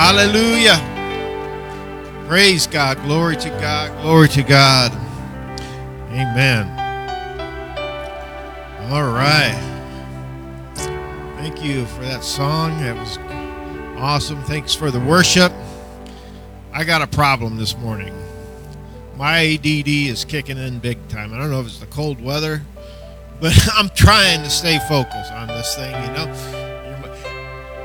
Hallelujah. Praise God. Glory to God. Glory to God. Amen. All right. Thank you for that song. That was awesome. Thanks for the worship. I got a problem this morning. My ADD is kicking in big time. I don't know if it's the cold weather, but I'm trying to stay focused on this thing, you know.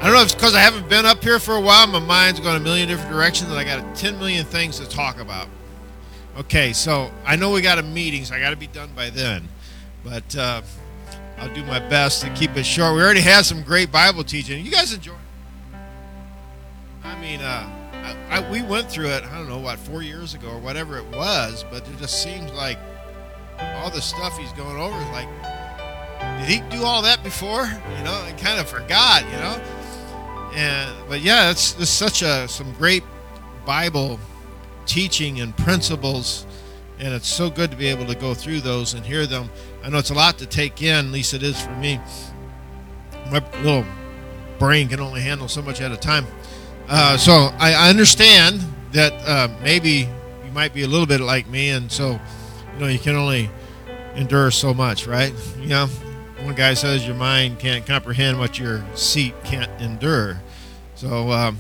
I don't know if it's because I haven't been up here for a while. My mind's going a million different directions, and I got 10 million things to talk about. Okay, so I know we got a meeting, so I got to be done by then. But uh, I'll do my best to keep it short. We already had some great Bible teaching. You guys enjoy? I mean, uh, I, I, we went through it. I don't know what four years ago or whatever it was, but it just seems like all the stuff he's going over is like, did he do all that before? You know, I kind of forgot. You know and but yeah, it's, it's such a some great Bible teaching and principles, and it's so good to be able to go through those and hear them. I know it's a lot to take in, at least it is for me. My little brain can only handle so much at a time. Uh, so I, I, understand that uh, maybe you might be a little bit like me, and so you know you can only endure so much, right? You know, one guy says your mind can't comprehend what your seat can't endure. So, um,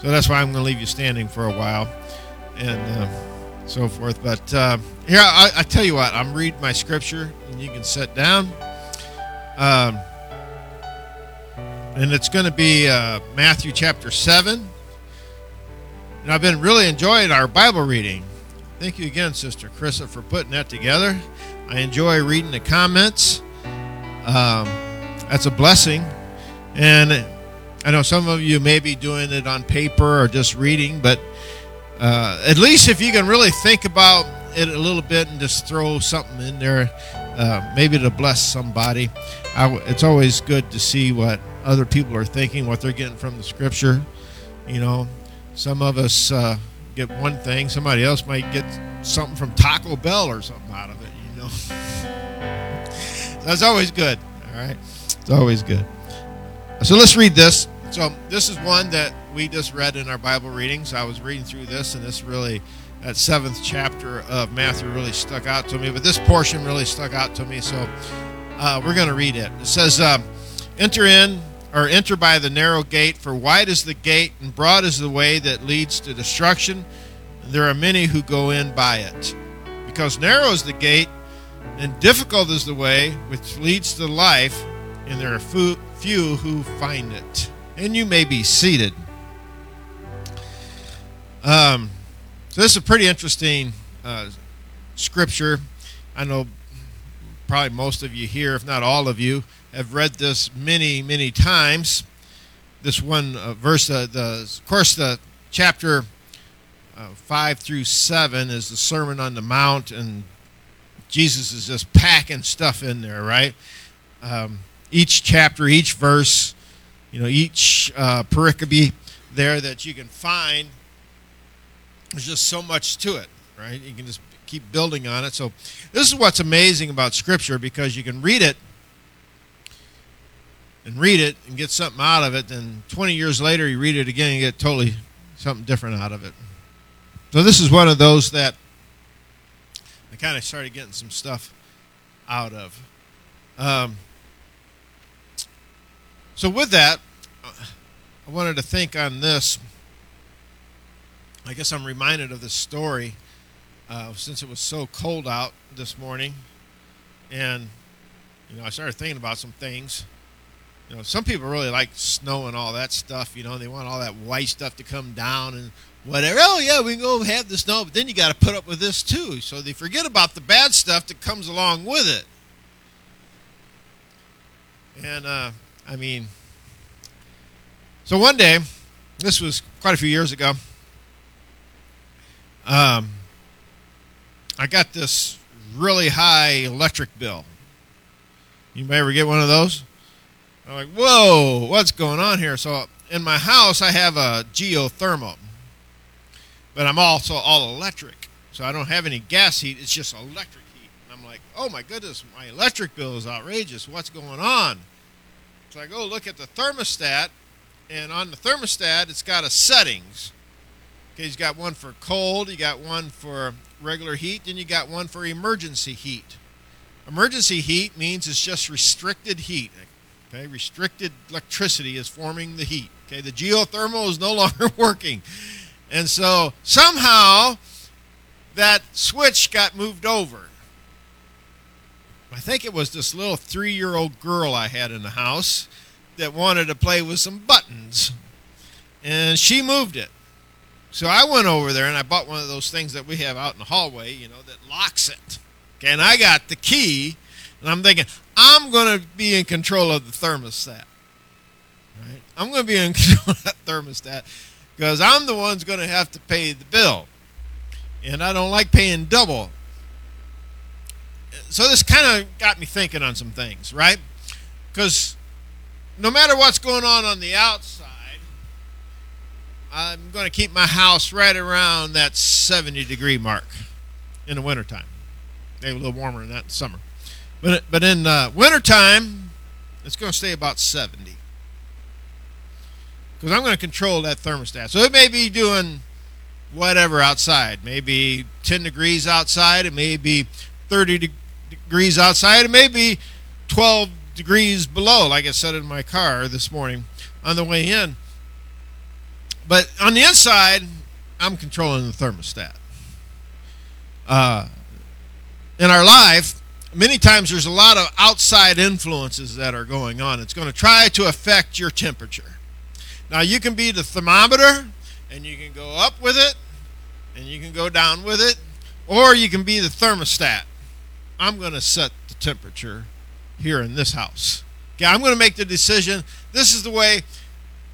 so that's why I'm going to leave you standing for a while, and uh, so forth. But uh, here, I, I, tell you what, I'm reading my scripture, and you can sit down. Um, and it's going to be uh, Matthew chapter seven. And I've been really enjoying our Bible reading. Thank you again, Sister Krista, for putting that together. I enjoy reading the comments. Um, that's a blessing. And I know some of you may be doing it on paper or just reading, but uh, at least if you can really think about it a little bit and just throw something in there, uh, maybe to bless somebody. it's always good to see what other people are thinking, what they're getting from the scripture. You know, some of us uh, get one thing, somebody else might get something from Taco Bell or something out of it, you know. That's always good. All right. It's always good. So let's read this. So this is one that we just read in our Bible readings. I was reading through this, and this really, that seventh chapter of Matthew really stuck out to me. But this portion really stuck out to me. So uh, we're going to read it. It says, um, "Enter in." Or enter by the narrow gate, for wide is the gate and broad is the way that leads to destruction. There are many who go in by it. Because narrow is the gate and difficult is the way which leads to life, and there are few who find it and you may be seated. Um, so this is a pretty interesting uh, scripture. I know probably most of you here, if not all of you, have read this many, many times. This one uh, verse, uh, the of course, the chapter uh, five through seven is the Sermon on the Mount, and Jesus is just packing stuff in there, right? Um, each chapter, each verse you know, each uh, pericope there that you can find, there's just so much to it, right? You can just keep building on it. So this is what's amazing about Scripture because you can read it and read it and get something out of it. Then 20 years later, you read it again and get totally something different out of it. So this is one of those that I kind of started getting some stuff out of. Um, so, with that, I wanted to think on this. I guess I'm reminded of this story uh, since it was so cold out this morning. And, you know, I started thinking about some things. You know, some people really like snow and all that stuff, you know, they want all that white stuff to come down and whatever. Oh, yeah, we can go have the snow, but then you got to put up with this too. So they forget about the bad stuff that comes along with it. And, uh, I mean, so one day, this was quite a few years ago, um, I got this really high electric bill. You may ever get one of those? I'm like, whoa, what's going on here? So in my house, I have a geothermal, but I'm also all electric. So I don't have any gas heat, it's just electric heat. And I'm like, oh my goodness, my electric bill is outrageous. What's going on? So I go look at the thermostat, And on the thermostat, it's got a settings. Okay, he's got one for cold, you got one for regular heat, then you got one for emergency heat. Emergency heat means it's just restricted heat. Okay, restricted electricity is forming the heat. Okay, the geothermal is no longer working. And so somehow that switch got moved over. I think it was this little three year old girl I had in the house that wanted to play with some buttons. And she moved it. So I went over there and I bought one of those things that we have out in the hallway, you know, that locks it. Okay, and I got the key, and I'm thinking, I'm going to be in control of the thermostat. Right? I'm going to be in control of that thermostat because I'm the one's going to have to pay the bill. And I don't like paying double. So this kind of got me thinking on some things, right? Because no matter what's going on on the outside, I'm going to keep my house right around that 70 degree mark in the wintertime. Maybe a little warmer than that in summer. But, but in uh, wintertime, it's going to stay about 70. Because I'm going to control that thermostat. So it may be doing whatever outside. Maybe 10 degrees outside. It may be 30 de- degrees outside. It may be 12 degrees below, like I said in my car this morning on the way in. But on the inside, I'm controlling the thermostat. Uh, in our life, many times there's a lot of outside influences that are going on. It's going to try to affect your temperature. Now, you can be the thermometer, and you can go up with it, and you can go down with it, or you can be the thermostat. I'm going to set the temperature here in this house. Okay, I'm going to make the decision. This is the way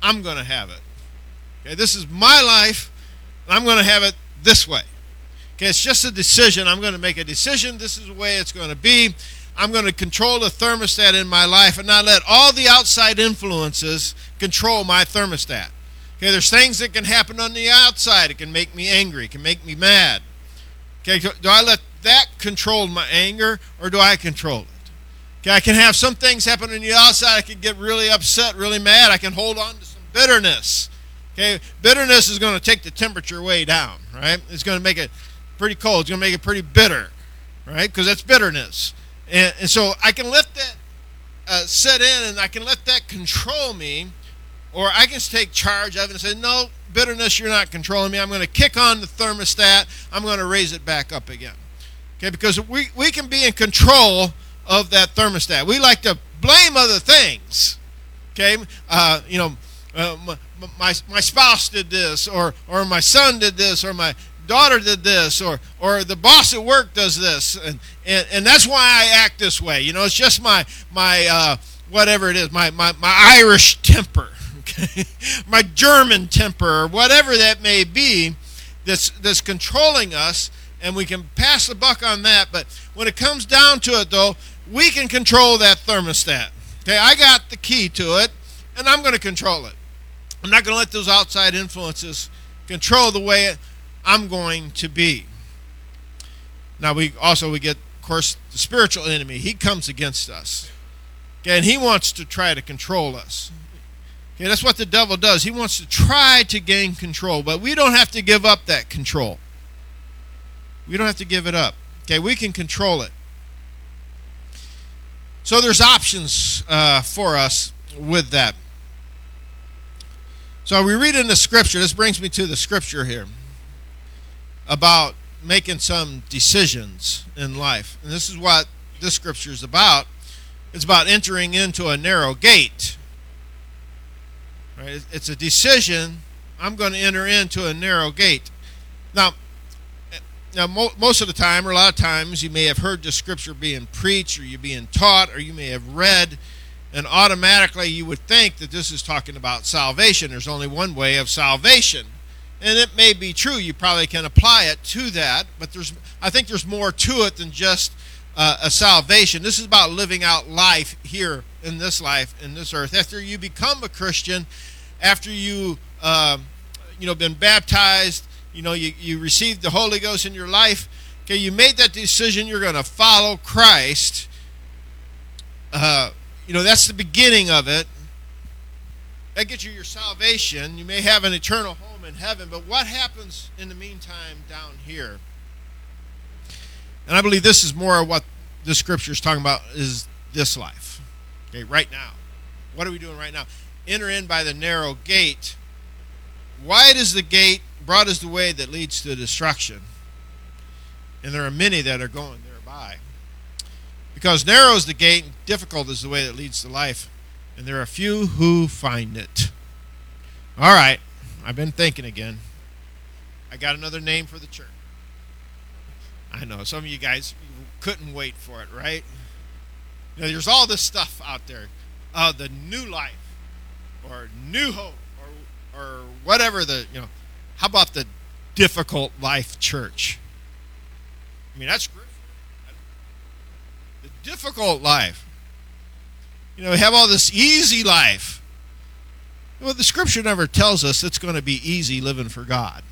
I'm going to have it. Okay, this is my life. And I'm going to have it this way. Okay, it's just a decision. I'm going to make a decision. This is the way it's going to be. I'm going to control the thermostat in my life and not let all the outside influences control my thermostat. Okay, there's things that can happen on the outside. It can make me angry. It can make me mad. Okay, do I let that control my anger or do I control it? Okay, I can have some things happen on the outside. I can get really upset, really mad. I can hold on to some bitterness. Okay, bitterness is going to take the temperature way down, right? It's going to make it pretty cold. It's going to make it pretty bitter, right? Because that's bitterness. And, and so I can let that uh, set in and I can let that control me, or I can take charge of it and say, no, bitterness, you're not controlling me. I'm going to kick on the thermostat. I'm going to raise it back up again. Okay, because we, we can be in control of that thermostat. We like to blame other things. Okay, uh, you know, uh, my, my spouse did this, or, or my son did this, or my daughter did this, or, or the boss at work does this. And, and, and that's why I act this way. You know, it's just my, my uh, whatever it is, my, my, my Irish temper, okay? my German temper, or whatever that may be that's, that's controlling us. And we can pass the buck on that. But when it comes down to it, though, we can control that thermostat. Okay, I got the key to it, and I'm going to control it. I'm not going to let those outside influences control the way I'm going to be. Now we also we get, of course, the spiritual enemy. He comes against us. Okay, and he wants to try to control us. Okay, that's what the devil does. He wants to try to gain control, but we don't have to give up that control. We don't have to give it up. Okay, we can control it. So there's options uh, for us with that. So we read in the scripture, this brings me to the scripture here about making some decisions in life. And this is what this scripture is about. It's about entering into a narrow gate. Right? It's a decision. I'm going to enter into a narrow gate. Now, now most of the time, or a lot of times, you may have heard the scripture being preached, or you being taught, or you may have read and automatically you would think that this is talking about salvation. There's only one way of salvation. And it may be true. You probably can apply it to that, but there's I think there's more to it than just uh, a salvation. This is about living out life here in this life in this earth. After you become a Christian, after you uh, you know been baptized, you know you you received the Holy Ghost in your life. Okay, you made that decision. You're going to follow Christ. Uh, you know, that's the beginning of it. that gets you your salvation. You may have an eternal home in heaven, but what happens in the meantime down here? And I believe this is more of what the scripture is talking about is this life. Okay, right now. What are we doing right now? Enter in by the narrow gate. Wide is the gate, broad is the way that leads to destruction. And there are many that are going thereby. Because narrow is the gate, and difficult is the way that leads to life and there are few who find it. All right, I've been thinking again. I got another name for the church. I know some of you guys couldn't wait for it, right? You know, there's all this stuff out there, uh, the new life, or new hope, or or whatever the you know. How about the difficult life church? I mean, that's the difficult life. You know, we have all this easy life. Well, the scripture never tells us it's going to be easy living for God.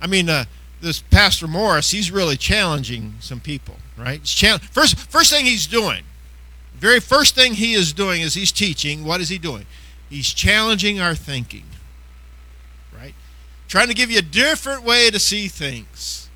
I mean, uh, this Pastor Morris, he's really challenging some people, right? first, first thing he's doing, very first thing he is doing is he's teaching. What is he doing? He's challenging our thinking? Trying to give you a different way to see things.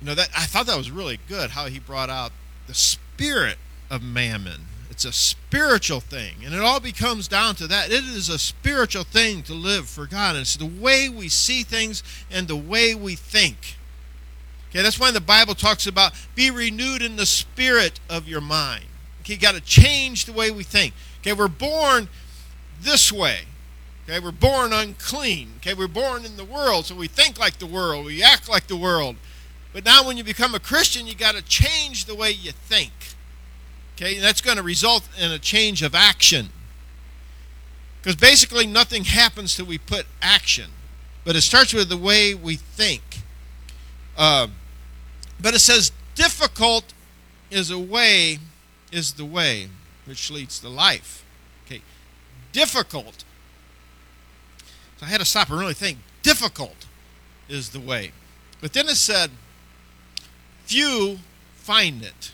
You know that I thought that was really good how he brought out the spirit of mammon. It's a spiritual thing, and it all becomes down to that. It is a spiritual thing to live for God, and it's the way we see things and the way we think. Okay, that's why the Bible talks about be renewed in the spirit of your mind. Okay, you got to change the way we think. Okay, we're born this way. Okay, we're born unclean. Okay, we're born in the world, so we think like the world, we act like the world. But now, when you become a Christian, you got to change the way you think. Okay, and that's going to result in a change of action. Because basically, nothing happens till we put action. But it starts with the way we think. Uh, but it says, difficult is a way, is the way which leads to life. Okay, difficult. So I had to stop and really think. Difficult is the way. But then it said, few find it.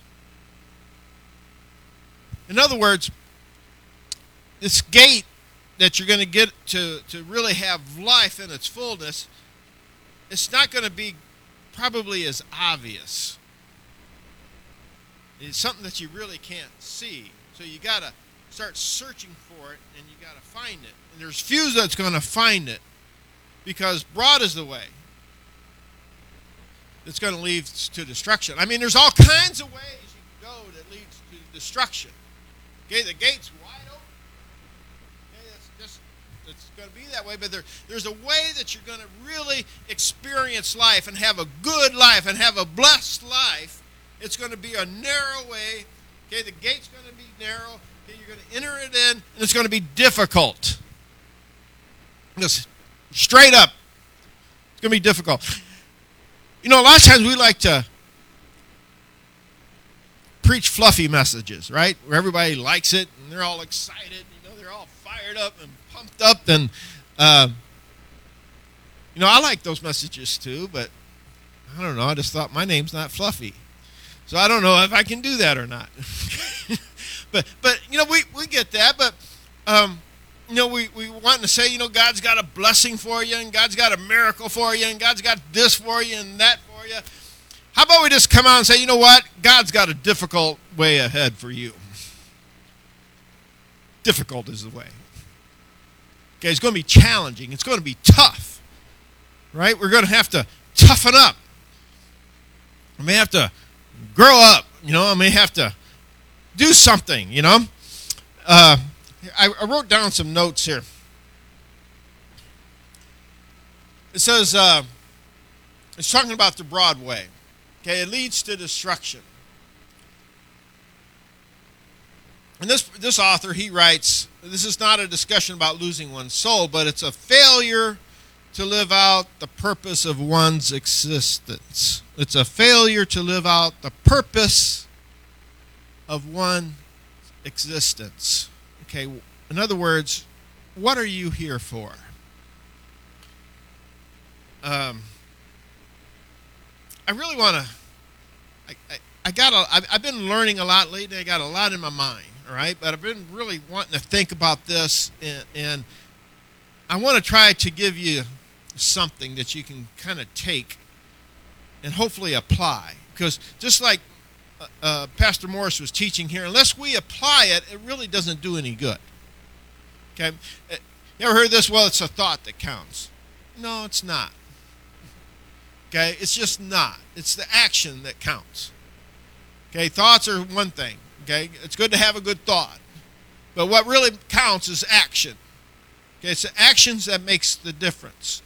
In other words, this gate that you're going to get to, to really have life in its fullness, it's not going to be probably as obvious. It's something that you really can't see. So you got to start searching for it and you got to find it. And there's few that's going to find it because broad is the way that's going to lead to destruction. I mean, there's all kinds of ways you can go that leads to destruction. Okay, the gate's wide open. Okay, that's just it's going to be that way, but there, there's a way that you're going to really experience life and have a good life and have a blessed life. It's going to be a narrow way. Okay, the gate's going to be narrow. Okay, you're going to enter it in, and it's going to be difficult. Just straight up, it's going to be difficult. You know, a lot of times we like to preach fluffy messages, right? Where everybody likes it and they're all excited. You know, they're all fired up and pumped up. And, uh, you know, I like those messages too, but I don't know. I just thought my name's not fluffy. So I don't know if I can do that or not. but, but you know, we, we get that. But, um, you know, we, we want to say, you know, God's got a blessing for you, and God's got a miracle for you, and God's got this for you and that for you. How about we just come out and say, you know what? God's got a difficult way ahead for you. Difficult is the way. Okay, it's going to be challenging. It's going to be tough. Right? We're going to have to toughen up. I may have to grow up. You know, I may have to do something, you know. Uh, I, I wrote down some notes here. It says, uh, it's talking about the broad way. Okay, it leads to destruction. And this, this author, he writes, this is not a discussion about losing one's soul, but it's a failure to live out the purpose of one's existence. It's a failure to live out the purpose of one's existence. Okay, in other words, what are you here for? Um, I really want to. I, I, I got a. I've, I've been learning a lot lately. I got a lot in my mind. all right? But I've been really wanting to think about this, and, and I want to try to give you something that you can kind of take and hopefully apply. Because just like uh, uh, Pastor Morris was teaching here, unless we apply it, it really doesn't do any good. Okay? Uh, you ever heard this? Well, it's a thought that counts. No, it's not. Okay? It's just not. It's the action that counts. Okay? Thoughts are one thing. Okay? It's good to have a good thought. But what really counts is action. Okay? It's the actions that makes the difference.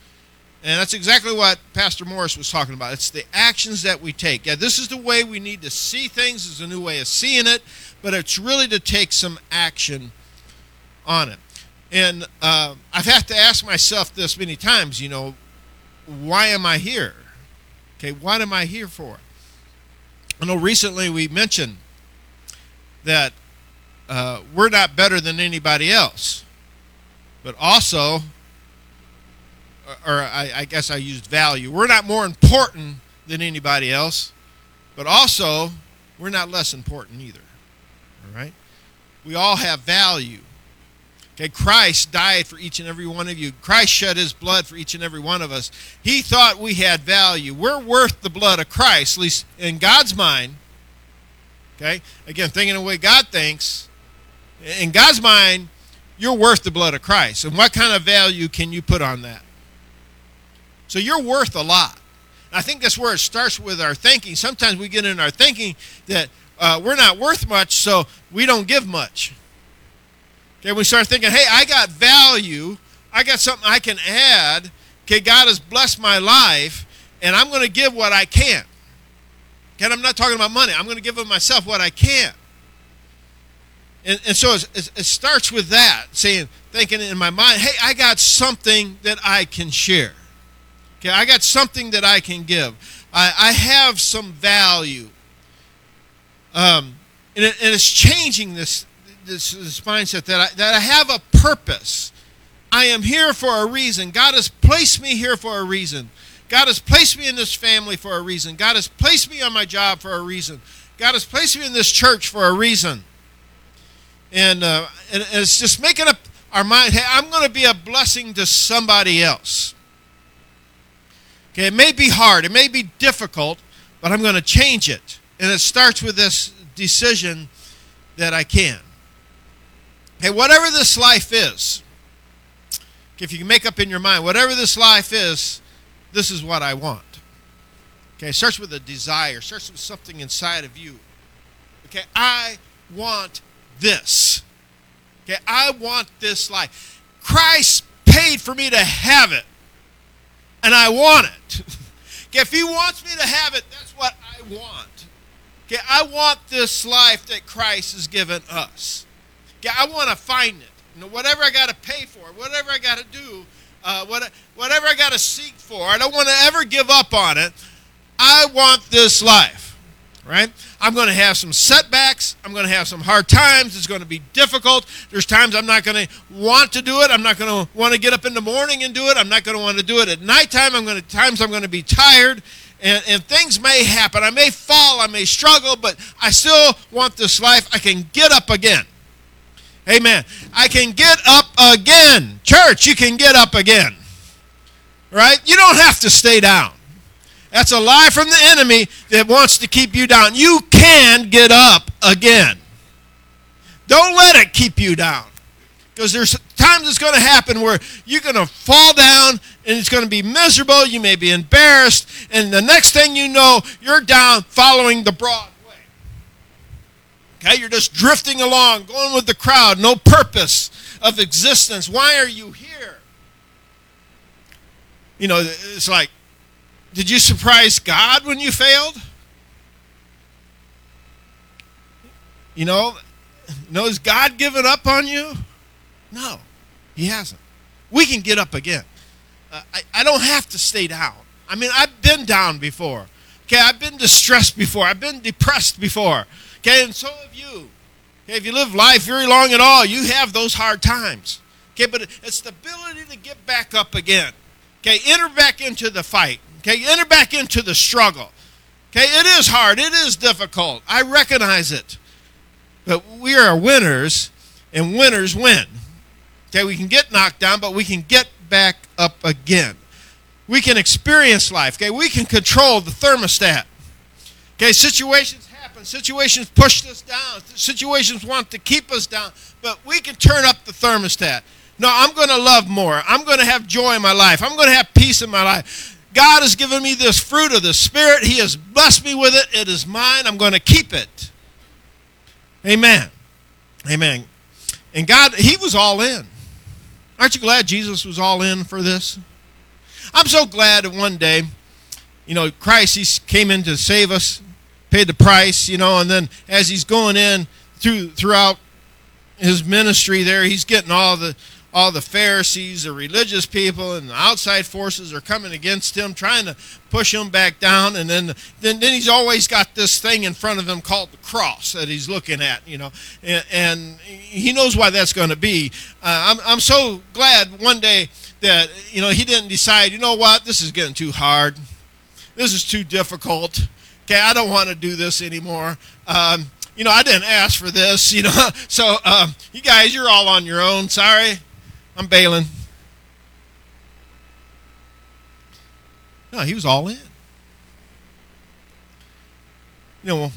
And that's exactly what Pastor Morris was talking about. It's the actions that we take. Yeah, this is the way we need to see things. There's a new way of seeing it, but it's really to take some action on it. And uh, I've had to ask myself this many times, you know, why am I here? Okay, what am I here for? I know recently we mentioned that uh, we're not better than anybody else, but also or I, I guess I used value. We're not more important than anybody else, but also we're not less important either. All right? We all have value. Okay, Christ died for each and every one of you. Christ shed his blood for each and every one of us. He thought we had value. We're worth the blood of Christ, at least in God's mind. Okay? Again, thinking the way God thinks. In God's mind, you're worth the blood of Christ. And what kind of value can you put on that? So you're worth a lot. I think that's where it starts with our thinking. Sometimes we get in our thinking that uh, we're not worth much, so we don't give much. Okay, we start thinking, hey, I got value. I got something I can add. Okay, God has blessed my life, and I'm going to give what I can. Okay, I'm not talking about money. I'm going to give of myself what I can. And, and so it, it starts with that, saying, thinking in my mind, hey, I got something that I can share. Okay, I got something that I can give. I, I have some value. Um, and, it, and it's changing this, this, this mindset that I, that I have a purpose. I am here for a reason. God has placed me here for a reason. God has placed me in this family for a reason. God has placed me on my job for a reason. God has placed me in this church for a reason. And, uh, and it's just making up our mind hey, I'm going to be a blessing to somebody else. Okay, it may be hard, it may be difficult, but I'm going to change it. And it starts with this decision that I can. Okay, whatever this life is, if you can make up in your mind, whatever this life is, this is what I want. Okay, starts with a desire, starts with something inside of you. Okay, I want this. Okay, I want this life. Christ paid for me to have it and I want it. okay, if he wants me to have it, that's what I want. Okay, I want this life that Christ has given us. Okay, I want to find it. You know, whatever I got to pay for, whatever I got to do, uh, what, whatever I got to seek for, I don't want to ever give up on it. I want this life right? I'm going to have some setbacks. I'm going to have some hard times. It's going to be difficult. There's times I'm not going to want to do it. I'm not going to want to get up in the morning and do it. I'm not going to want to do it at nighttime. I'm going to times I'm going to be tired. And, and things may happen. I may fall. I may struggle, but I still want this life. I can get up again. Amen. I can get up again. Church, you can get up again. Right? You don't have to stay down. That's a lie from the enemy that wants to keep you down. You can get up again. Don't let it keep you down. Because there's times it's going to happen where you're going to fall down and it's going to be miserable. You may be embarrassed. And the next thing you know, you're down following the broad way. Okay? You're just drifting along, going with the crowd, no purpose of existence. Why are you here? You know, it's like did you surprise God when you failed? You know, you know, has God given up on you? No, He hasn't. We can get up again. Uh, I, I don't have to stay down. I mean, I've been down before. Okay, I've been distressed before. I've been depressed before. Okay, and so have you. Okay, if you live life very long at all, you have those hard times. Okay, but it's the ability to get back up again. Okay, enter back into the fight. Okay, enter back into the struggle. Okay, it is hard, it is difficult. I recognize it. But we are winners, and winners win. Okay, we can get knocked down, but we can get back up again. We can experience life. Okay, we can control the thermostat. Okay, situations happen. Situations push us down. Situations want to keep us down, but we can turn up the thermostat. No, I'm going to love more. I'm going to have joy in my life. I'm going to have peace in my life. God has given me this fruit of the Spirit. He has blessed me with it. It is mine. I'm going to keep it. Amen. Amen. And God, He was all in. Aren't you glad Jesus was all in for this? I'm so glad that one day, you know, Christ, He came in to save us, paid the price, you know, and then as He's going in through throughout His ministry there, He's getting all the all the Pharisees, the religious people, and the outside forces are coming against him, trying to push him back down. And then, then, then he's always got this thing in front of him called the cross that he's looking at, you know, and, and he knows why that's going to be. Uh, I'm, I'm so glad one day that, you know, he didn't decide, you know what, this is getting too hard. This is too difficult. Okay, I don't want to do this anymore. Um, you know, I didn't ask for this, you know. So, um, you guys, you're all on your own. Sorry. I'm bailing. No, he was all in. You know,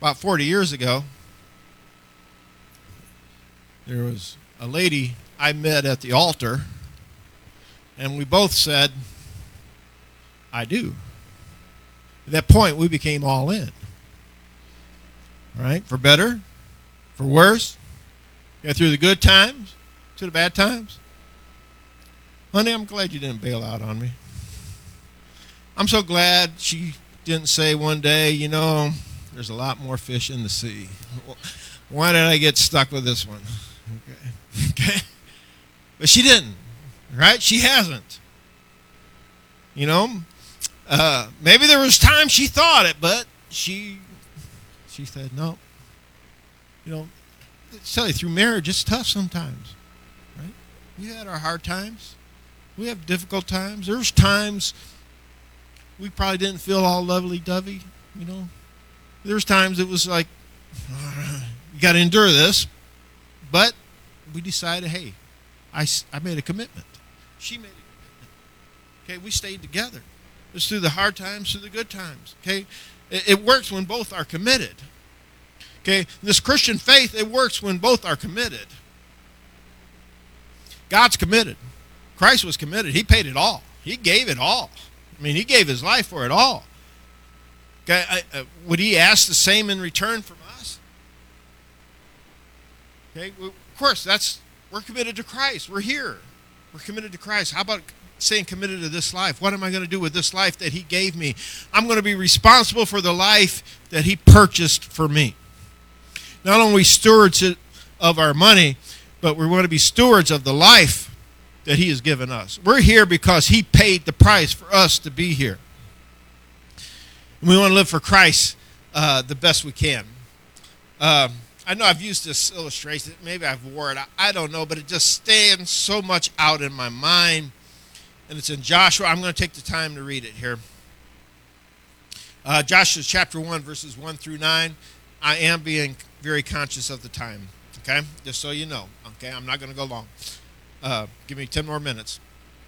about 40 years ago, there was a lady I met at the altar, and we both said, I do. At that point, we became all in. Right? For better, for worse, yeah, through the good times to the bad times. Honey, I'm glad you didn't bail out on me. I'm so glad she didn't say one day, you know, there's a lot more fish in the sea. Why did I get stuck with this one? Okay. Okay. But she didn't, right? She hasn't. You know, uh, maybe there was time she thought it, but she she said no. You know, tell you, through marriage, it's tough sometimes, right? We had our hard times. We have difficult times. There's times we probably didn't feel all lovely-dovey, you know. There's times it was like, you got to endure this. But we decided, hey, I, I made a commitment. She made a commitment. Okay, we stayed together. It's through the hard times, through the good times. Okay, it, it works when both are committed. Okay, this Christian faith, it works when both are committed. God's committed. Christ was committed. He paid it all. He gave it all. I mean, he gave his life for it all. Okay, I, uh, would he ask the same in return from us? Okay, well, of course, that's we're committed to Christ. We're here. We're committed to Christ. How about saying committed to this life? What am I going to do with this life that he gave me? I'm going to be responsible for the life that he purchased for me not only stewards of our money, but we want to be stewards of the life that He has given us. We're here because He paid the price for us to be here. And we want to live for Christ uh, the best we can. Um, I know I've used this illustration. Maybe I've wore it. I don't know, but it just stands so much out in my mind. And it's in Joshua. I'm going to take the time to read it here. Uh, Joshua chapter 1, verses 1 through 9. I am being very conscious of the time. Okay, just so you know. Okay, I'm not going to go long. Uh, give me ten more minutes,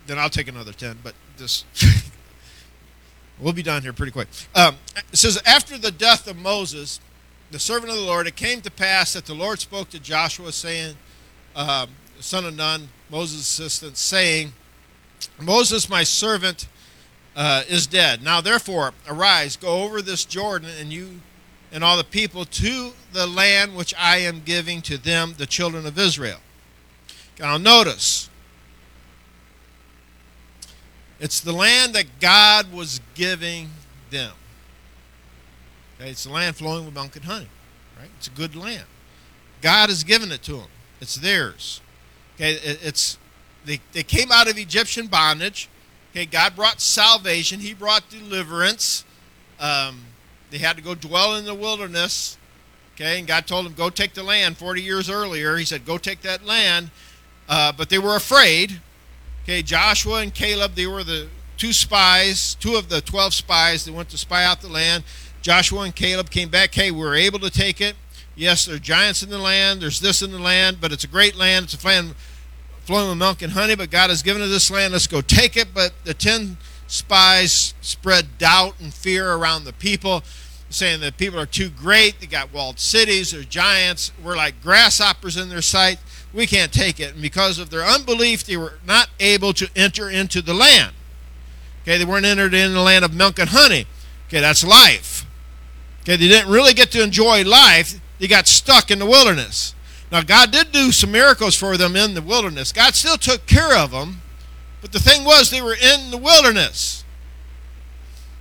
then I'll take another ten. But this, we'll be done here pretty quick. Um, it says after the death of Moses, the servant of the Lord, it came to pass that the Lord spoke to Joshua, saying, um, "Son of Nun, Moses' assistant, saying, Moses, my servant." Uh, is dead. Now, therefore, arise, go over this Jordan, and you and all the people to the land which I am giving to them, the children of Israel. Now, notice, it's the land that God was giving them. Okay, it's the land flowing with milk and honey. Right? It's a good land. God has given it to them. It's theirs. Okay, it's they, they came out of Egyptian bondage. Okay, God brought salvation. He brought deliverance. Um, they had to go dwell in the wilderness. Okay, and God told them, go take the land 40 years earlier. He said, go take that land. Uh, but they were afraid. Okay, Joshua and Caleb, they were the two spies, two of the 12 spies that went to spy out the land. Joshua and Caleb came back. Hey, we were able to take it. Yes, there are giants in the land. There's this in the land, but it's a great land. It's a land flowing with milk and honey. But God has given us this land. Let's go take it. But the ten spies spread doubt and fear around the people, saying that people are too great. They got walled cities. They're giants. We're like grasshoppers in their sight. We can't take it. And because of their unbelief, they were not able to enter into the land. Okay, they weren't entered in the land of milk and honey. Okay, that's life. Okay, they didn't really get to enjoy life. They got stuck in the wilderness. Now, God did do some miracles for them in the wilderness. God still took care of them, but the thing was, they were in the wilderness.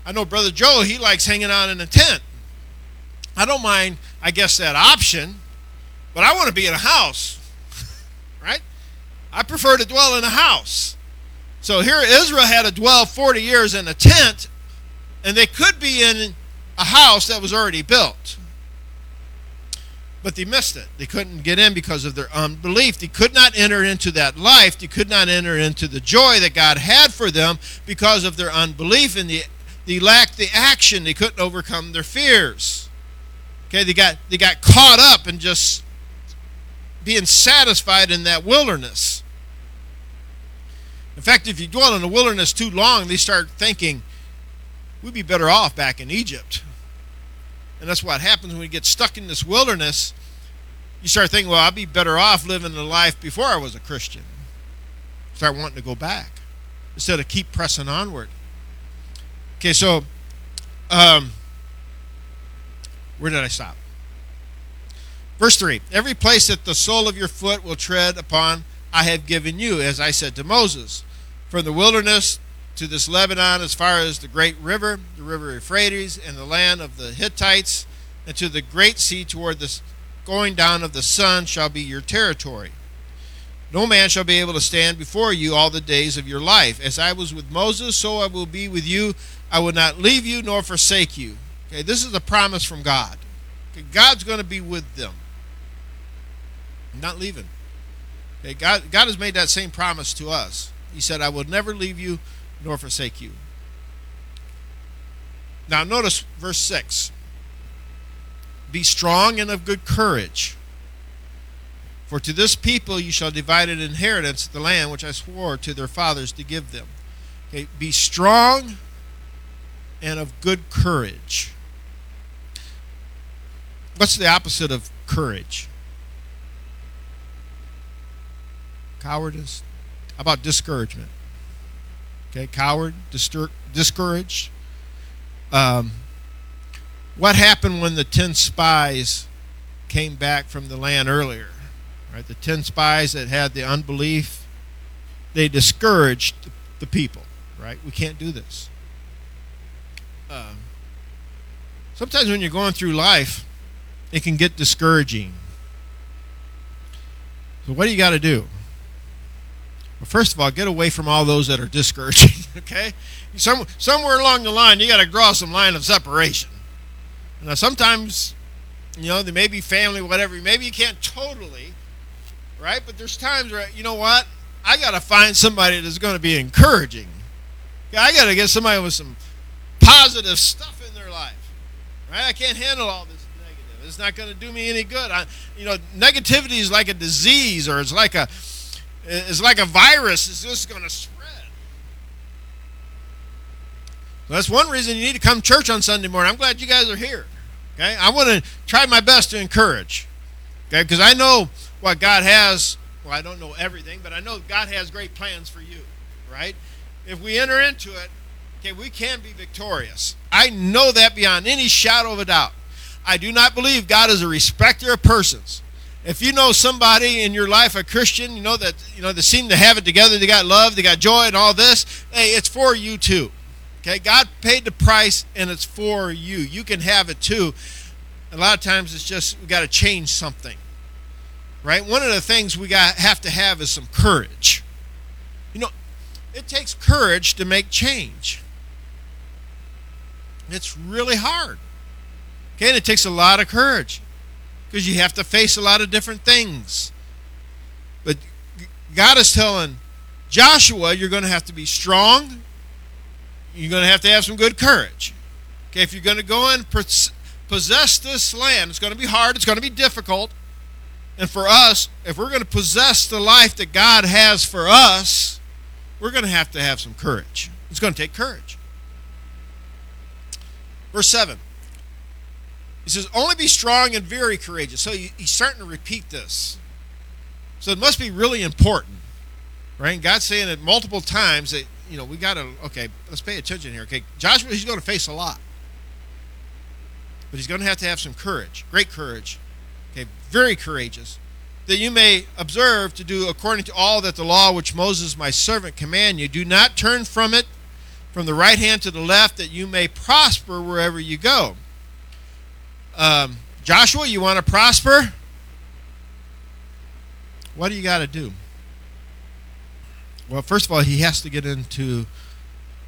I know Brother Joe, he likes hanging out in a tent. I don't mind, I guess, that option, but I want to be in a house, right? I prefer to dwell in a house. So here Israel had to dwell 40 years in a tent, and they could be in a house that was already built. But they missed it. They couldn't get in because of their unbelief. They could not enter into that life. They could not enter into the joy that God had for them because of their unbelief and the they lacked the action. They couldn't overcome their fears. Okay, they got they got caught up in just being satisfied in that wilderness. In fact, if you dwell in the wilderness too long, they start thinking, we'd be better off back in Egypt. And that's what happens when we get stuck in this wilderness. You start thinking, well, I'd be better off living the life before I was a Christian. Start wanting to go back instead of keep pressing onward. Okay, so um, where did I stop? Verse 3 Every place that the sole of your foot will tread upon, I have given you, as I said to Moses. From the wilderness to this Lebanon as far as the great river, the river Euphrates, and the land of the Hittites, and to the great sea toward the going down of the sun shall be your territory. No man shall be able to stand before you all the days of your life. As I was with Moses, so I will be with you. I will not leave you nor forsake you. Okay, this is a promise from God. Okay, God's going to be with them. I'm not leaving. Okay, God, God has made that same promise to us. He said, I will never leave you nor forsake you. Now, notice verse 6 Be strong and of good courage. For to this people you shall divide an inheritance, the land which I swore to their fathers to give them. Okay, be strong and of good courage. What's the opposite of courage? Cowardice. How about discouragement? Okay, coward, distur- discouraged. Um, what happened when the ten spies came back from the land earlier? Right, the ten spies that had the unbelief, they discouraged the people. Right, we can't do this. Uh, sometimes when you're going through life, it can get discouraging. So what do you got to do? Well, first of all, get away from all those that are discouraging. Okay, Some, somewhere along the line, you got to draw some line of separation. Now, sometimes, you know, there may be family, whatever. Maybe you can't totally, right? But there's times where you know what? I got to find somebody that's going to be encouraging. I got to get somebody with some positive stuff in their life, right? I can't handle all this negative. It's not going to do me any good. I, you know, negativity is like a disease, or it's like a it's like a virus. It's just going to spread. So that's one reason you need to come to church on Sunday morning. I'm glad you guys are here. Okay, I want to try my best to encourage. Okay, because I know what God has. Well, I don't know everything, but I know God has great plans for you. Right? If we enter into it, okay, we can be victorious. I know that beyond any shadow of a doubt. I do not believe God is a respecter of persons. If you know somebody in your life, a Christian, you know that you know they seem to have it together, they got love, they got joy, and all this. Hey, it's for you too. Okay, God paid the price, and it's for you. You can have it too. A lot of times, it's just we got to change something, right? One of the things we got have to have is some courage. You know, it takes courage to make change. It's really hard. Okay, and it takes a lot of courage because you have to face a lot of different things. But God is telling Joshua, you're going to have to be strong. You're going to have to have some good courage. Okay, if you're going to go and possess this land, it's going to be hard, it's going to be difficult. And for us, if we're going to possess the life that God has for us, we're going to have to have some courage. It's going to take courage. Verse 7. He says, Only be strong and very courageous. So he's starting to repeat this. So it must be really important, right? God's saying it multiple times that, you know, we got to, okay, let's pay attention here. Okay, Joshua, he's going to face a lot. But he's going to have to have some courage, great courage, okay, very courageous, that you may observe to do according to all that the law which Moses my servant command you. Do not turn from it from the right hand to the left, that you may prosper wherever you go. Um, Joshua, you want to prosper? What do you got to do? Well, first of all, he has to get into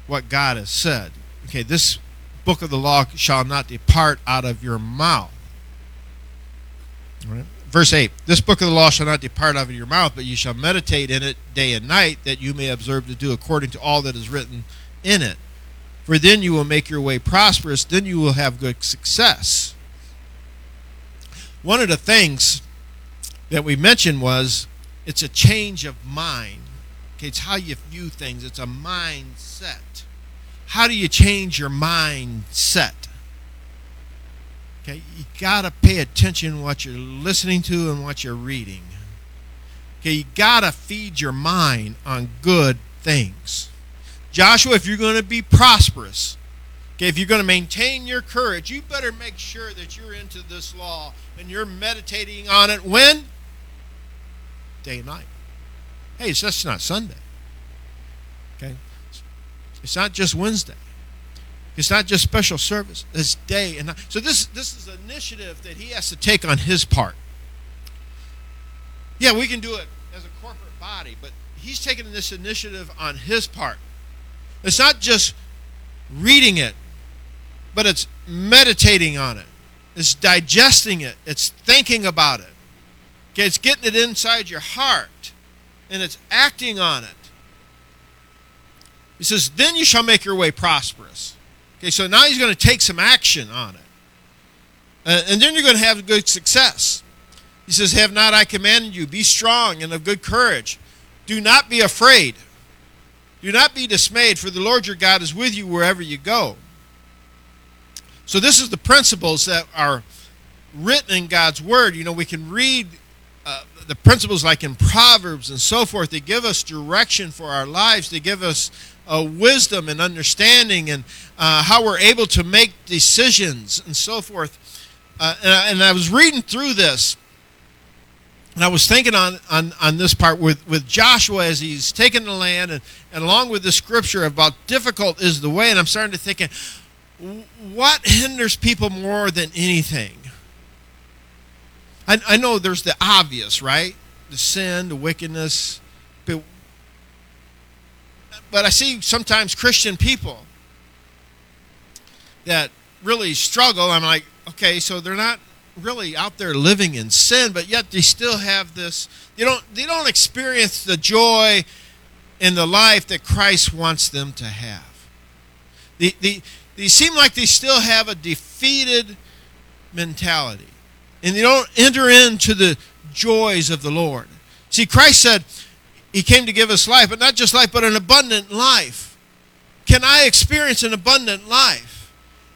what God has said. Okay, this book of the law shall not depart out of your mouth. Right. Verse 8 This book of the law shall not depart out of your mouth, but you shall meditate in it day and night, that you may observe to do according to all that is written in it. For then you will make your way prosperous, then you will have good success. One of the things that we mentioned was it's a change of mind. Okay, it's how you view things, it's a mindset. How do you change your mindset? Okay, you got to pay attention to what you're listening to and what you're reading. Okay, you got to feed your mind on good things. Joshua, if you're going to be prosperous, okay, if you're going to maintain your courage, you better make sure that you're into this law and you're meditating on it when? Day and night. Hey, it's just not Sunday. Okay? It's not just Wednesday. It's not just special service. It's day and night. So this this is an initiative that he has to take on his part. Yeah, we can do it as a corporate body, but he's taking this initiative on his part. It's not just reading it, but it's meditating on it. It's digesting it. It's thinking about it. Okay, it's getting it inside your heart and it's acting on it. He says, Then you shall make your way prosperous. Okay, so now he's going to take some action on it. Uh, and then you're going to have good success. He says, Have not I commanded you? Be strong and of good courage. Do not be afraid. Do not be dismayed, for the Lord your God is with you wherever you go. So, this is the principles that are written in God's Word. You know, we can read uh, the principles like in Proverbs and so forth. They give us direction for our lives, they give us uh, wisdom and understanding and uh, how we're able to make decisions and so forth. Uh, and, I, and I was reading through this and I was thinking on, on, on this part with, with Joshua as he's taking the land, and, and along with the scripture about difficult is the way. And I'm starting to think, what hinders people more than anything? I, I know there's the obvious, right? The sin, the wickedness. But, but I see sometimes Christian people that really struggle. I'm like, okay, so they're not really out there living in sin, but yet they still have this. They don't. They don't experience the joy in the life that Christ wants them to have. They, they, they seem like they still have a defeated mentality, and they don't enter into the joys of the Lord. See, Christ said He came to give us life, but not just life, but an abundant life. Can I experience an abundant life?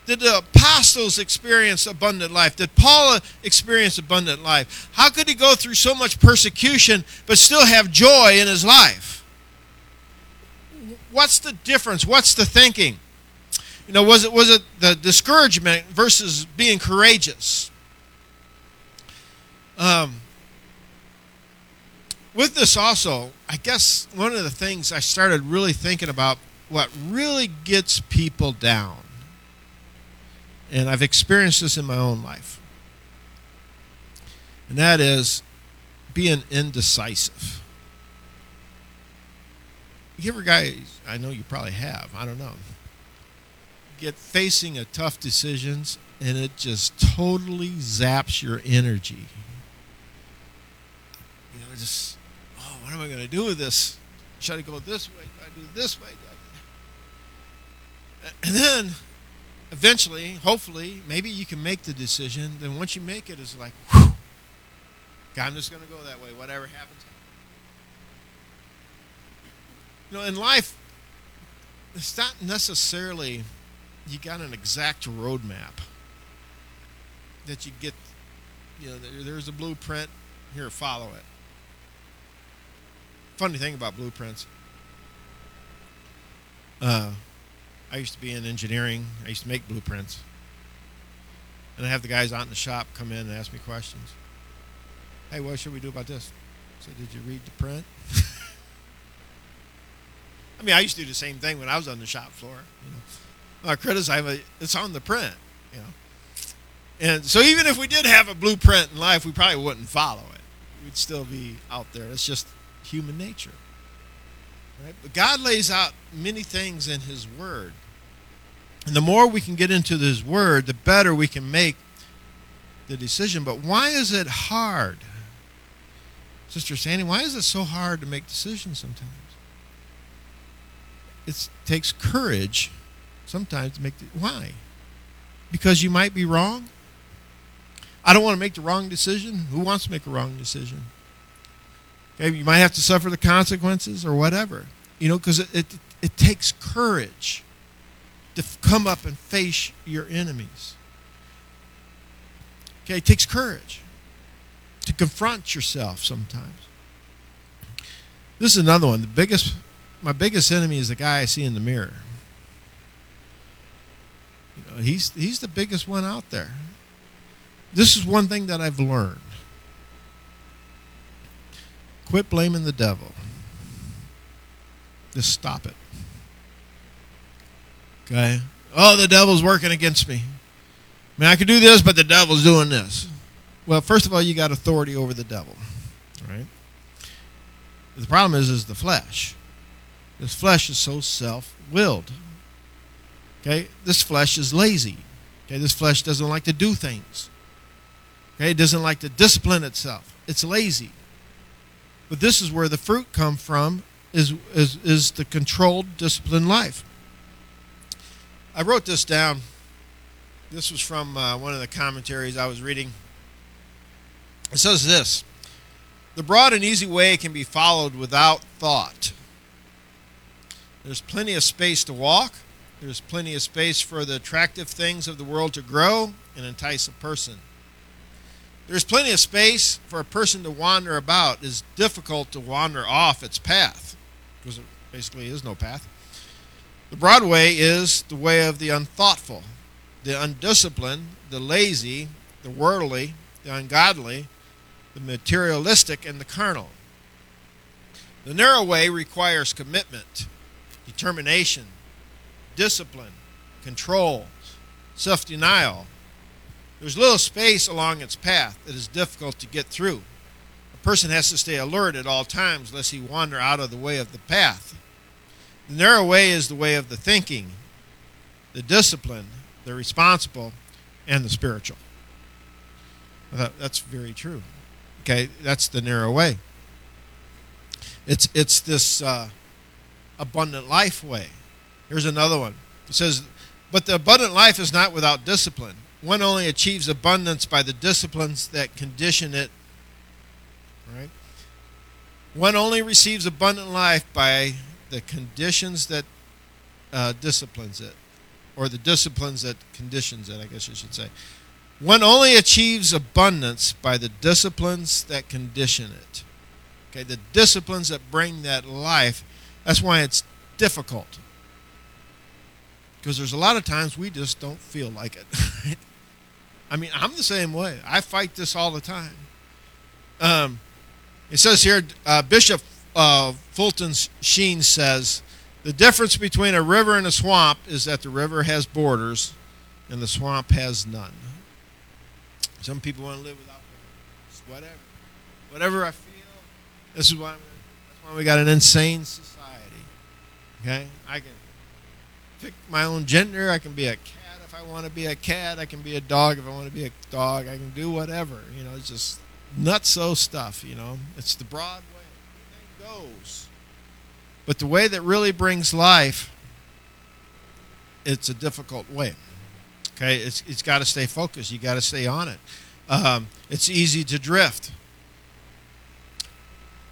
Did the apostles experience abundant life? Did Paul experience abundant life? How could he go through so much persecution but still have joy in his life? What's the difference? What's the thinking? You know, was it was it the discouragement versus being courageous? Um, with this also, I guess one of the things I started really thinking about what really gets people down and I've experienced this in my own life. And that is being indecisive. You ever guys, I know you probably have, I don't know, get facing a tough decisions and it just totally zaps your energy. You know, just, oh, what am I going to do with this? Should I go this way? Should I do this way? And then eventually, hopefully, maybe you can make the decision. Then once you make it, it's like, whew, God, I'm just going to go that way. Whatever happens. You know, in life, it's not necessarily you got an exact roadmap that you get. You know, there, there's a blueprint. Here, follow it. Funny thing about blueprints. Uh, I used to be in engineering. I used to make blueprints. And I have the guys out in the shop come in and ask me questions. Hey, what should we do about this? So, did you read the print? I mean, I used to do the same thing when I was on the shop floor. You know, I criticize it's on the print. You know, and so even if we did have a blueprint in life, we probably wouldn't follow it. We'd still be out there. It's just human nature. Right? But God lays out many things in His Word. And the more we can get into His Word, the better we can make the decision. But why is it hard? Sister Sandy, why is it so hard to make decisions sometimes? It takes courage sometimes to make the. Why? Because you might be wrong? I don't want to make the wrong decision. Who wants to make a wrong decision? Okay, you might have to suffer the consequences or whatever. You know, because it, it, it takes courage to come up and face your enemies. Okay, it takes courage to confront yourself sometimes. This is another one. The biggest, my biggest enemy is the guy I see in the mirror. He's he's the biggest one out there. This is one thing that I've learned. Quit blaming the devil. Just stop it. Okay? Oh, the devil's working against me. I mean, I could do this, but the devil's doing this. Well, first of all, you got authority over the devil, right? The problem is, is the flesh. This flesh is so self-willed. Okay, this flesh is lazy. Okay, this flesh doesn't like to do things. Okay, it doesn't like to discipline itself. It's lazy. But this is where the fruit come from is, is, is the controlled, disciplined life. I wrote this down. This was from uh, one of the commentaries I was reading. It says this The broad and easy way can be followed without thought. There's plenty of space to walk, there's plenty of space for the attractive things of the world to grow and entice a person. There's plenty of space for a person to wander about. It's difficult to wander off its path because there basically is no path. The broad way is the way of the unthoughtful, the undisciplined, the lazy, the worldly, the ungodly, the materialistic, and the carnal. The narrow way requires commitment, determination, discipline, control, self denial, there's little space along its path that is difficult to get through. A person has to stay alert at all times lest he wander out of the way of the path. The narrow way is the way of the thinking, the discipline, the responsible, and the spiritual. That's very true. Okay, that's the narrow way. It's it's this uh, abundant life way. Here's another one. It says, "But the abundant life is not without discipline." one only achieves abundance by the disciplines that condition it. Right? One only receives abundant life by the conditions that uh, disciplines it, or the disciplines that conditions it, I guess you should say. One only achieves abundance by the disciplines that condition it. Okay, the disciplines that bring that life. That's why it's difficult. Because there's a lot of times we just don't feel like it. I mean, I'm the same way. I fight this all the time. Um, it says here, uh, Bishop uh, Fulton Sheen says, the difference between a river and a swamp is that the river has borders and the swamp has none. Some people want to live without borders. Whatever. Whatever I feel. This is why, that's why we got an insane society. Okay? I can pick my own gender. I can be a cat if I want to be a cat, I can be a dog. If I want to be a dog, I can do whatever. You know, it's just nutso stuff. You know, it's the broad way. Everything goes. But the way that really brings life, it's a difficult way. Okay, it's it's got to stay focused. You got to stay on it. Um, it's easy to drift.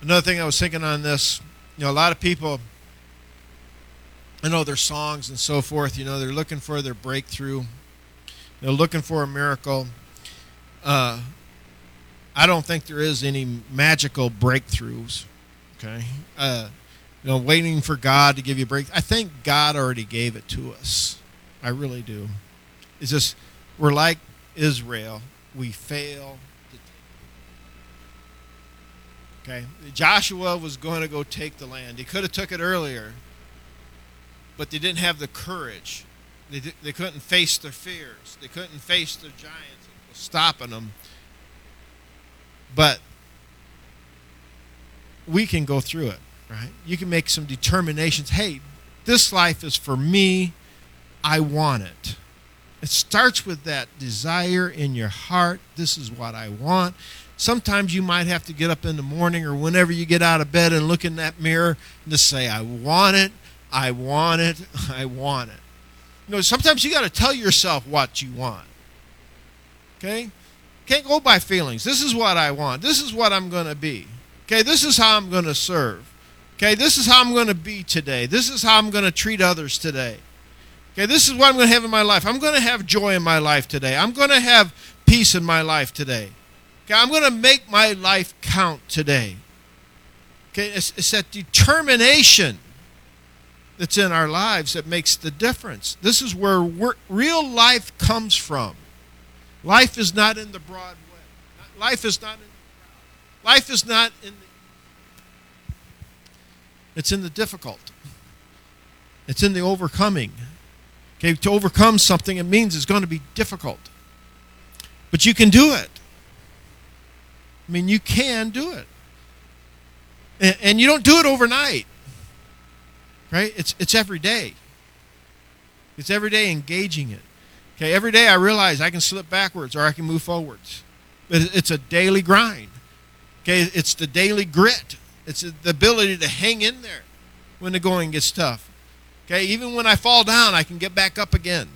Another thing I was thinking on this, you know, a lot of people, I know their songs and so forth. You know, they're looking for their breakthrough. They're looking for a miracle. Uh, I don't think there is any magical breakthroughs. Okay, uh, you know, waiting for God to give you a break. I think God already gave it to us. I really do. It's just we're like Israel. We fail. Okay, Joshua was going to go take the land. He could have took it earlier, but they didn't have the courage. They, they couldn't face their fears. They couldn't face their giants stopping them. But we can go through it, right? You can make some determinations. Hey, this life is for me. I want it. It starts with that desire in your heart. This is what I want. Sometimes you might have to get up in the morning or whenever you get out of bed and look in that mirror and just say, I want it, I want it, I want it. You know, sometimes you got to tell yourself what you want. Okay? Can't go by feelings. This is what I want. This is what I'm going to be. Okay, this is how I'm going to serve. Okay, this is how I'm going to be today. This is how I'm going to treat others today. Okay, this is what I'm going to have in my life. I'm going to have joy in my life today. I'm going to have peace in my life today. Okay, I'm going to make my life count today. Okay, it's, it's that determination that's in our lives that makes the difference. This is where real life comes from. Life is not in the broad way. Life is not in the crowd. Life is not in the it's in the difficult. It's in the overcoming. Okay, to overcome something, it means it's going to be difficult. But you can do it. I mean, you can do it. And, and you don't do it overnight. Right? It's, it's every day. It's every day engaging it. Okay, every day I realize I can slip backwards or I can move forwards. But it's a daily grind. Okay, it's the daily grit. It's the ability to hang in there when the going gets tough. Okay, even when I fall down, I can get back up again.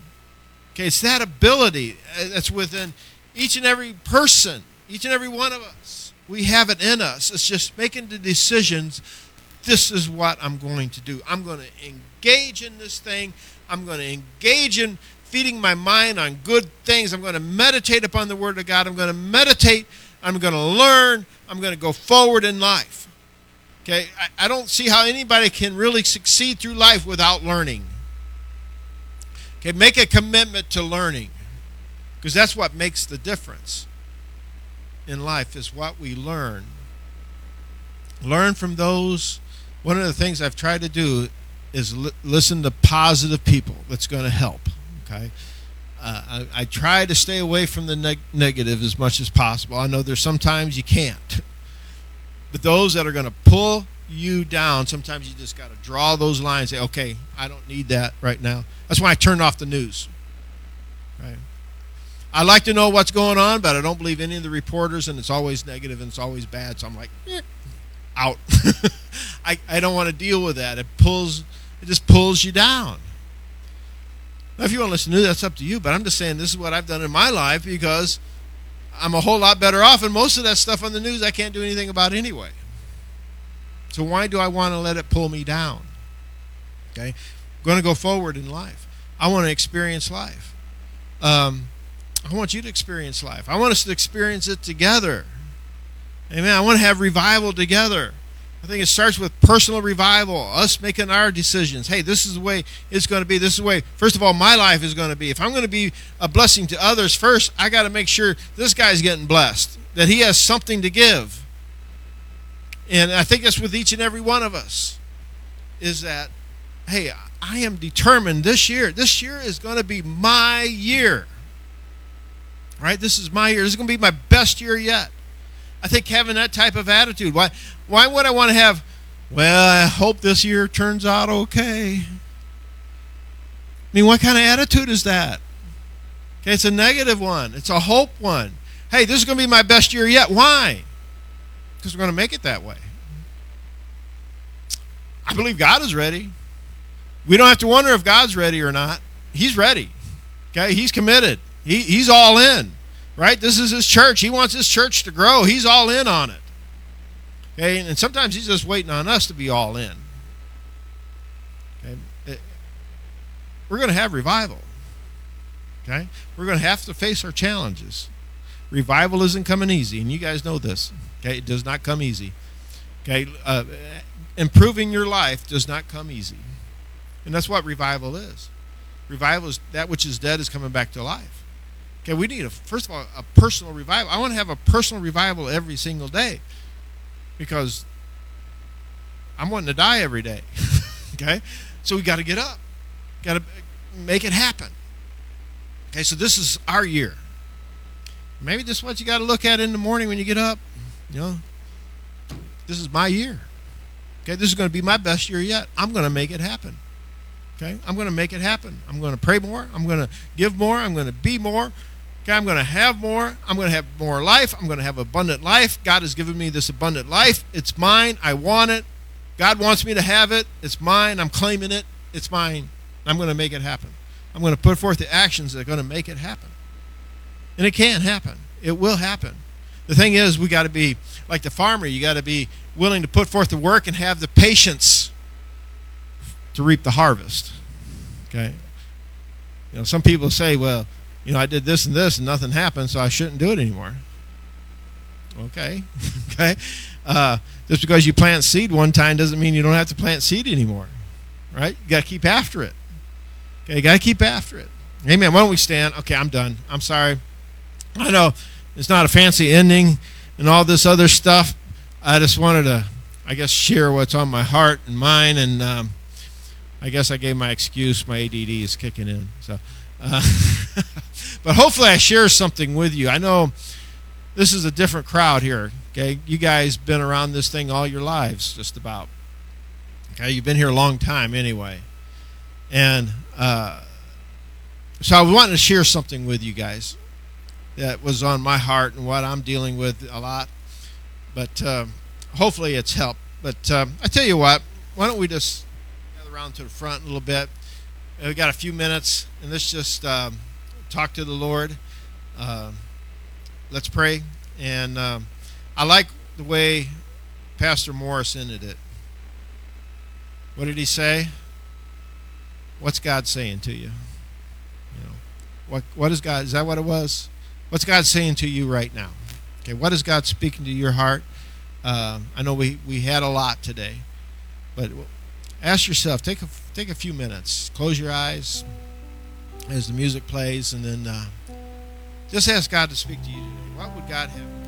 Okay, it's that ability uh, that's within each and every person, each and every one of us. We have it in us. It's just making the decisions. This is what I'm going to do. I'm going to engage in this thing. I'm going to engage in feeding my mind on good things. I'm going to meditate upon the Word of God. I'm going to meditate. I'm going to learn. I'm going to go forward in life. Okay, I, I don't see how anybody can really succeed through life without learning. Okay, make a commitment to learning because that's what makes the difference in life is what we learn. Learn from those. One of the things I've tried to do is li- listen to positive people that's going to help. Okay. Uh, I, I, try to stay away from the neg- negative as much as possible. I know there's sometimes you can't. But those that are going to pull you down, sometimes you just got to draw those lines. Say, okay, I don't need that right now. That's why I turned off the news. Right. I like to know what's going on, but I don't believe any of the reporters, and it's always negative and it's always bad. So I'm like, eh, out. I, I don't want to deal with that. It pulls, it just pulls you down. Now, if you want to listen to that's up to you. But I'm just saying this is what I've done in my life because I'm a whole lot better off, and most of that stuff on the news I can't do anything about anyway. So why do I want to let it pull me down? Okay, I'm going to go forward in life. I want to experience life. Um, I want you to experience life. I want us to experience it together. Amen. I want to have revival together. I think it starts with personal revival, us making our decisions. Hey, this is the way it's going to be. This is the way, first of all, my life is going to be. If I'm going to be a blessing to others first, I got to make sure this guy's getting blessed, that he has something to give. And I think that's with each and every one of us is that, hey, I am determined this year. This year is going to be my year. Right? This is my year. This is going to be my best year yet. I think having that type of attitude. Why why would I want to have, well, I hope this year turns out okay? I mean, what kind of attitude is that? Okay, it's a negative one, it's a hope one. Hey, this is going to be my best year yet. Why? Because we're going to make it that way. I believe God is ready. We don't have to wonder if God's ready or not. He's ready. Okay, he's committed. He, he's all in, right? This is his church. He wants his church to grow. He's all in on it. Okay, and sometimes he's just waiting on us to be all in. Okay, we're going to have revival. Okay, we're going to have to face our challenges. Revival isn't coming easy, and you guys know this. Okay, it does not come easy. Okay, uh, improving your life does not come easy, and that's what revival is. Revival is that which is dead is coming back to life. Okay, we need a first of all a personal revival. I want to have a personal revival every single day because I'm wanting to die every day. okay, so we got to get up, got to make it happen. Okay, so this is our year. Maybe this is what you got to look at in the morning when you get up. You know, this is my year. Okay, this is going to be my best year yet. I'm going to make it happen. Okay, I'm going to make it happen. I'm going to pray more. I'm going to give more. I'm going to be more. Okay, I'm going to have more. I'm going to have more life. I'm going to have abundant life. God has given me this abundant life. It's mine. I want it. God wants me to have it. It's mine. I'm claiming it. It's mine. I'm going to make it happen. I'm going to put forth the actions that are going to make it happen. And it can happen. It will happen. The thing is, we got to be like the farmer. You got to be willing to put forth the work and have the patience to reap the harvest. Okay. You know, some people say, well, you know, I did this and this and nothing happened, so I shouldn't do it anymore. Okay. okay. Uh, just because you plant seed one time doesn't mean you don't have to plant seed anymore. Right? You got to keep after it. Okay, you got to keep after it. Amen. Why don't we stand? Okay, I'm done. I'm sorry. I know it's not a fancy ending and all this other stuff. I just wanted to, I guess, share what's on my heart and mind. And um, I guess I gave my excuse. My ADD is kicking in. So, uh, but hopefully, I share something with you. I know this is a different crowd here. Okay, you guys been around this thing all your lives, just about. Okay, you've been here a long time anyway, and uh, so I wanted to share something with you guys that was on my heart and what I'm dealing with a lot. But uh, hopefully it's helped. But uh, I tell you what, why don't we just gather around to the front a little bit? We got a few minutes, and let's just um, talk to the Lord. Uh, let's pray. And um, I like the way Pastor Morris ended it. What did he say? What's God saying to you? You know, what what is God? Is that what it was? What's God saying to you right now? Okay, what is God speaking to your heart? Uh, I know we, we had a lot today, but ask yourself. Take a take a few minutes. Close your eyes as the music plays, and then uh, just ask God to speak to you. What would God have? You.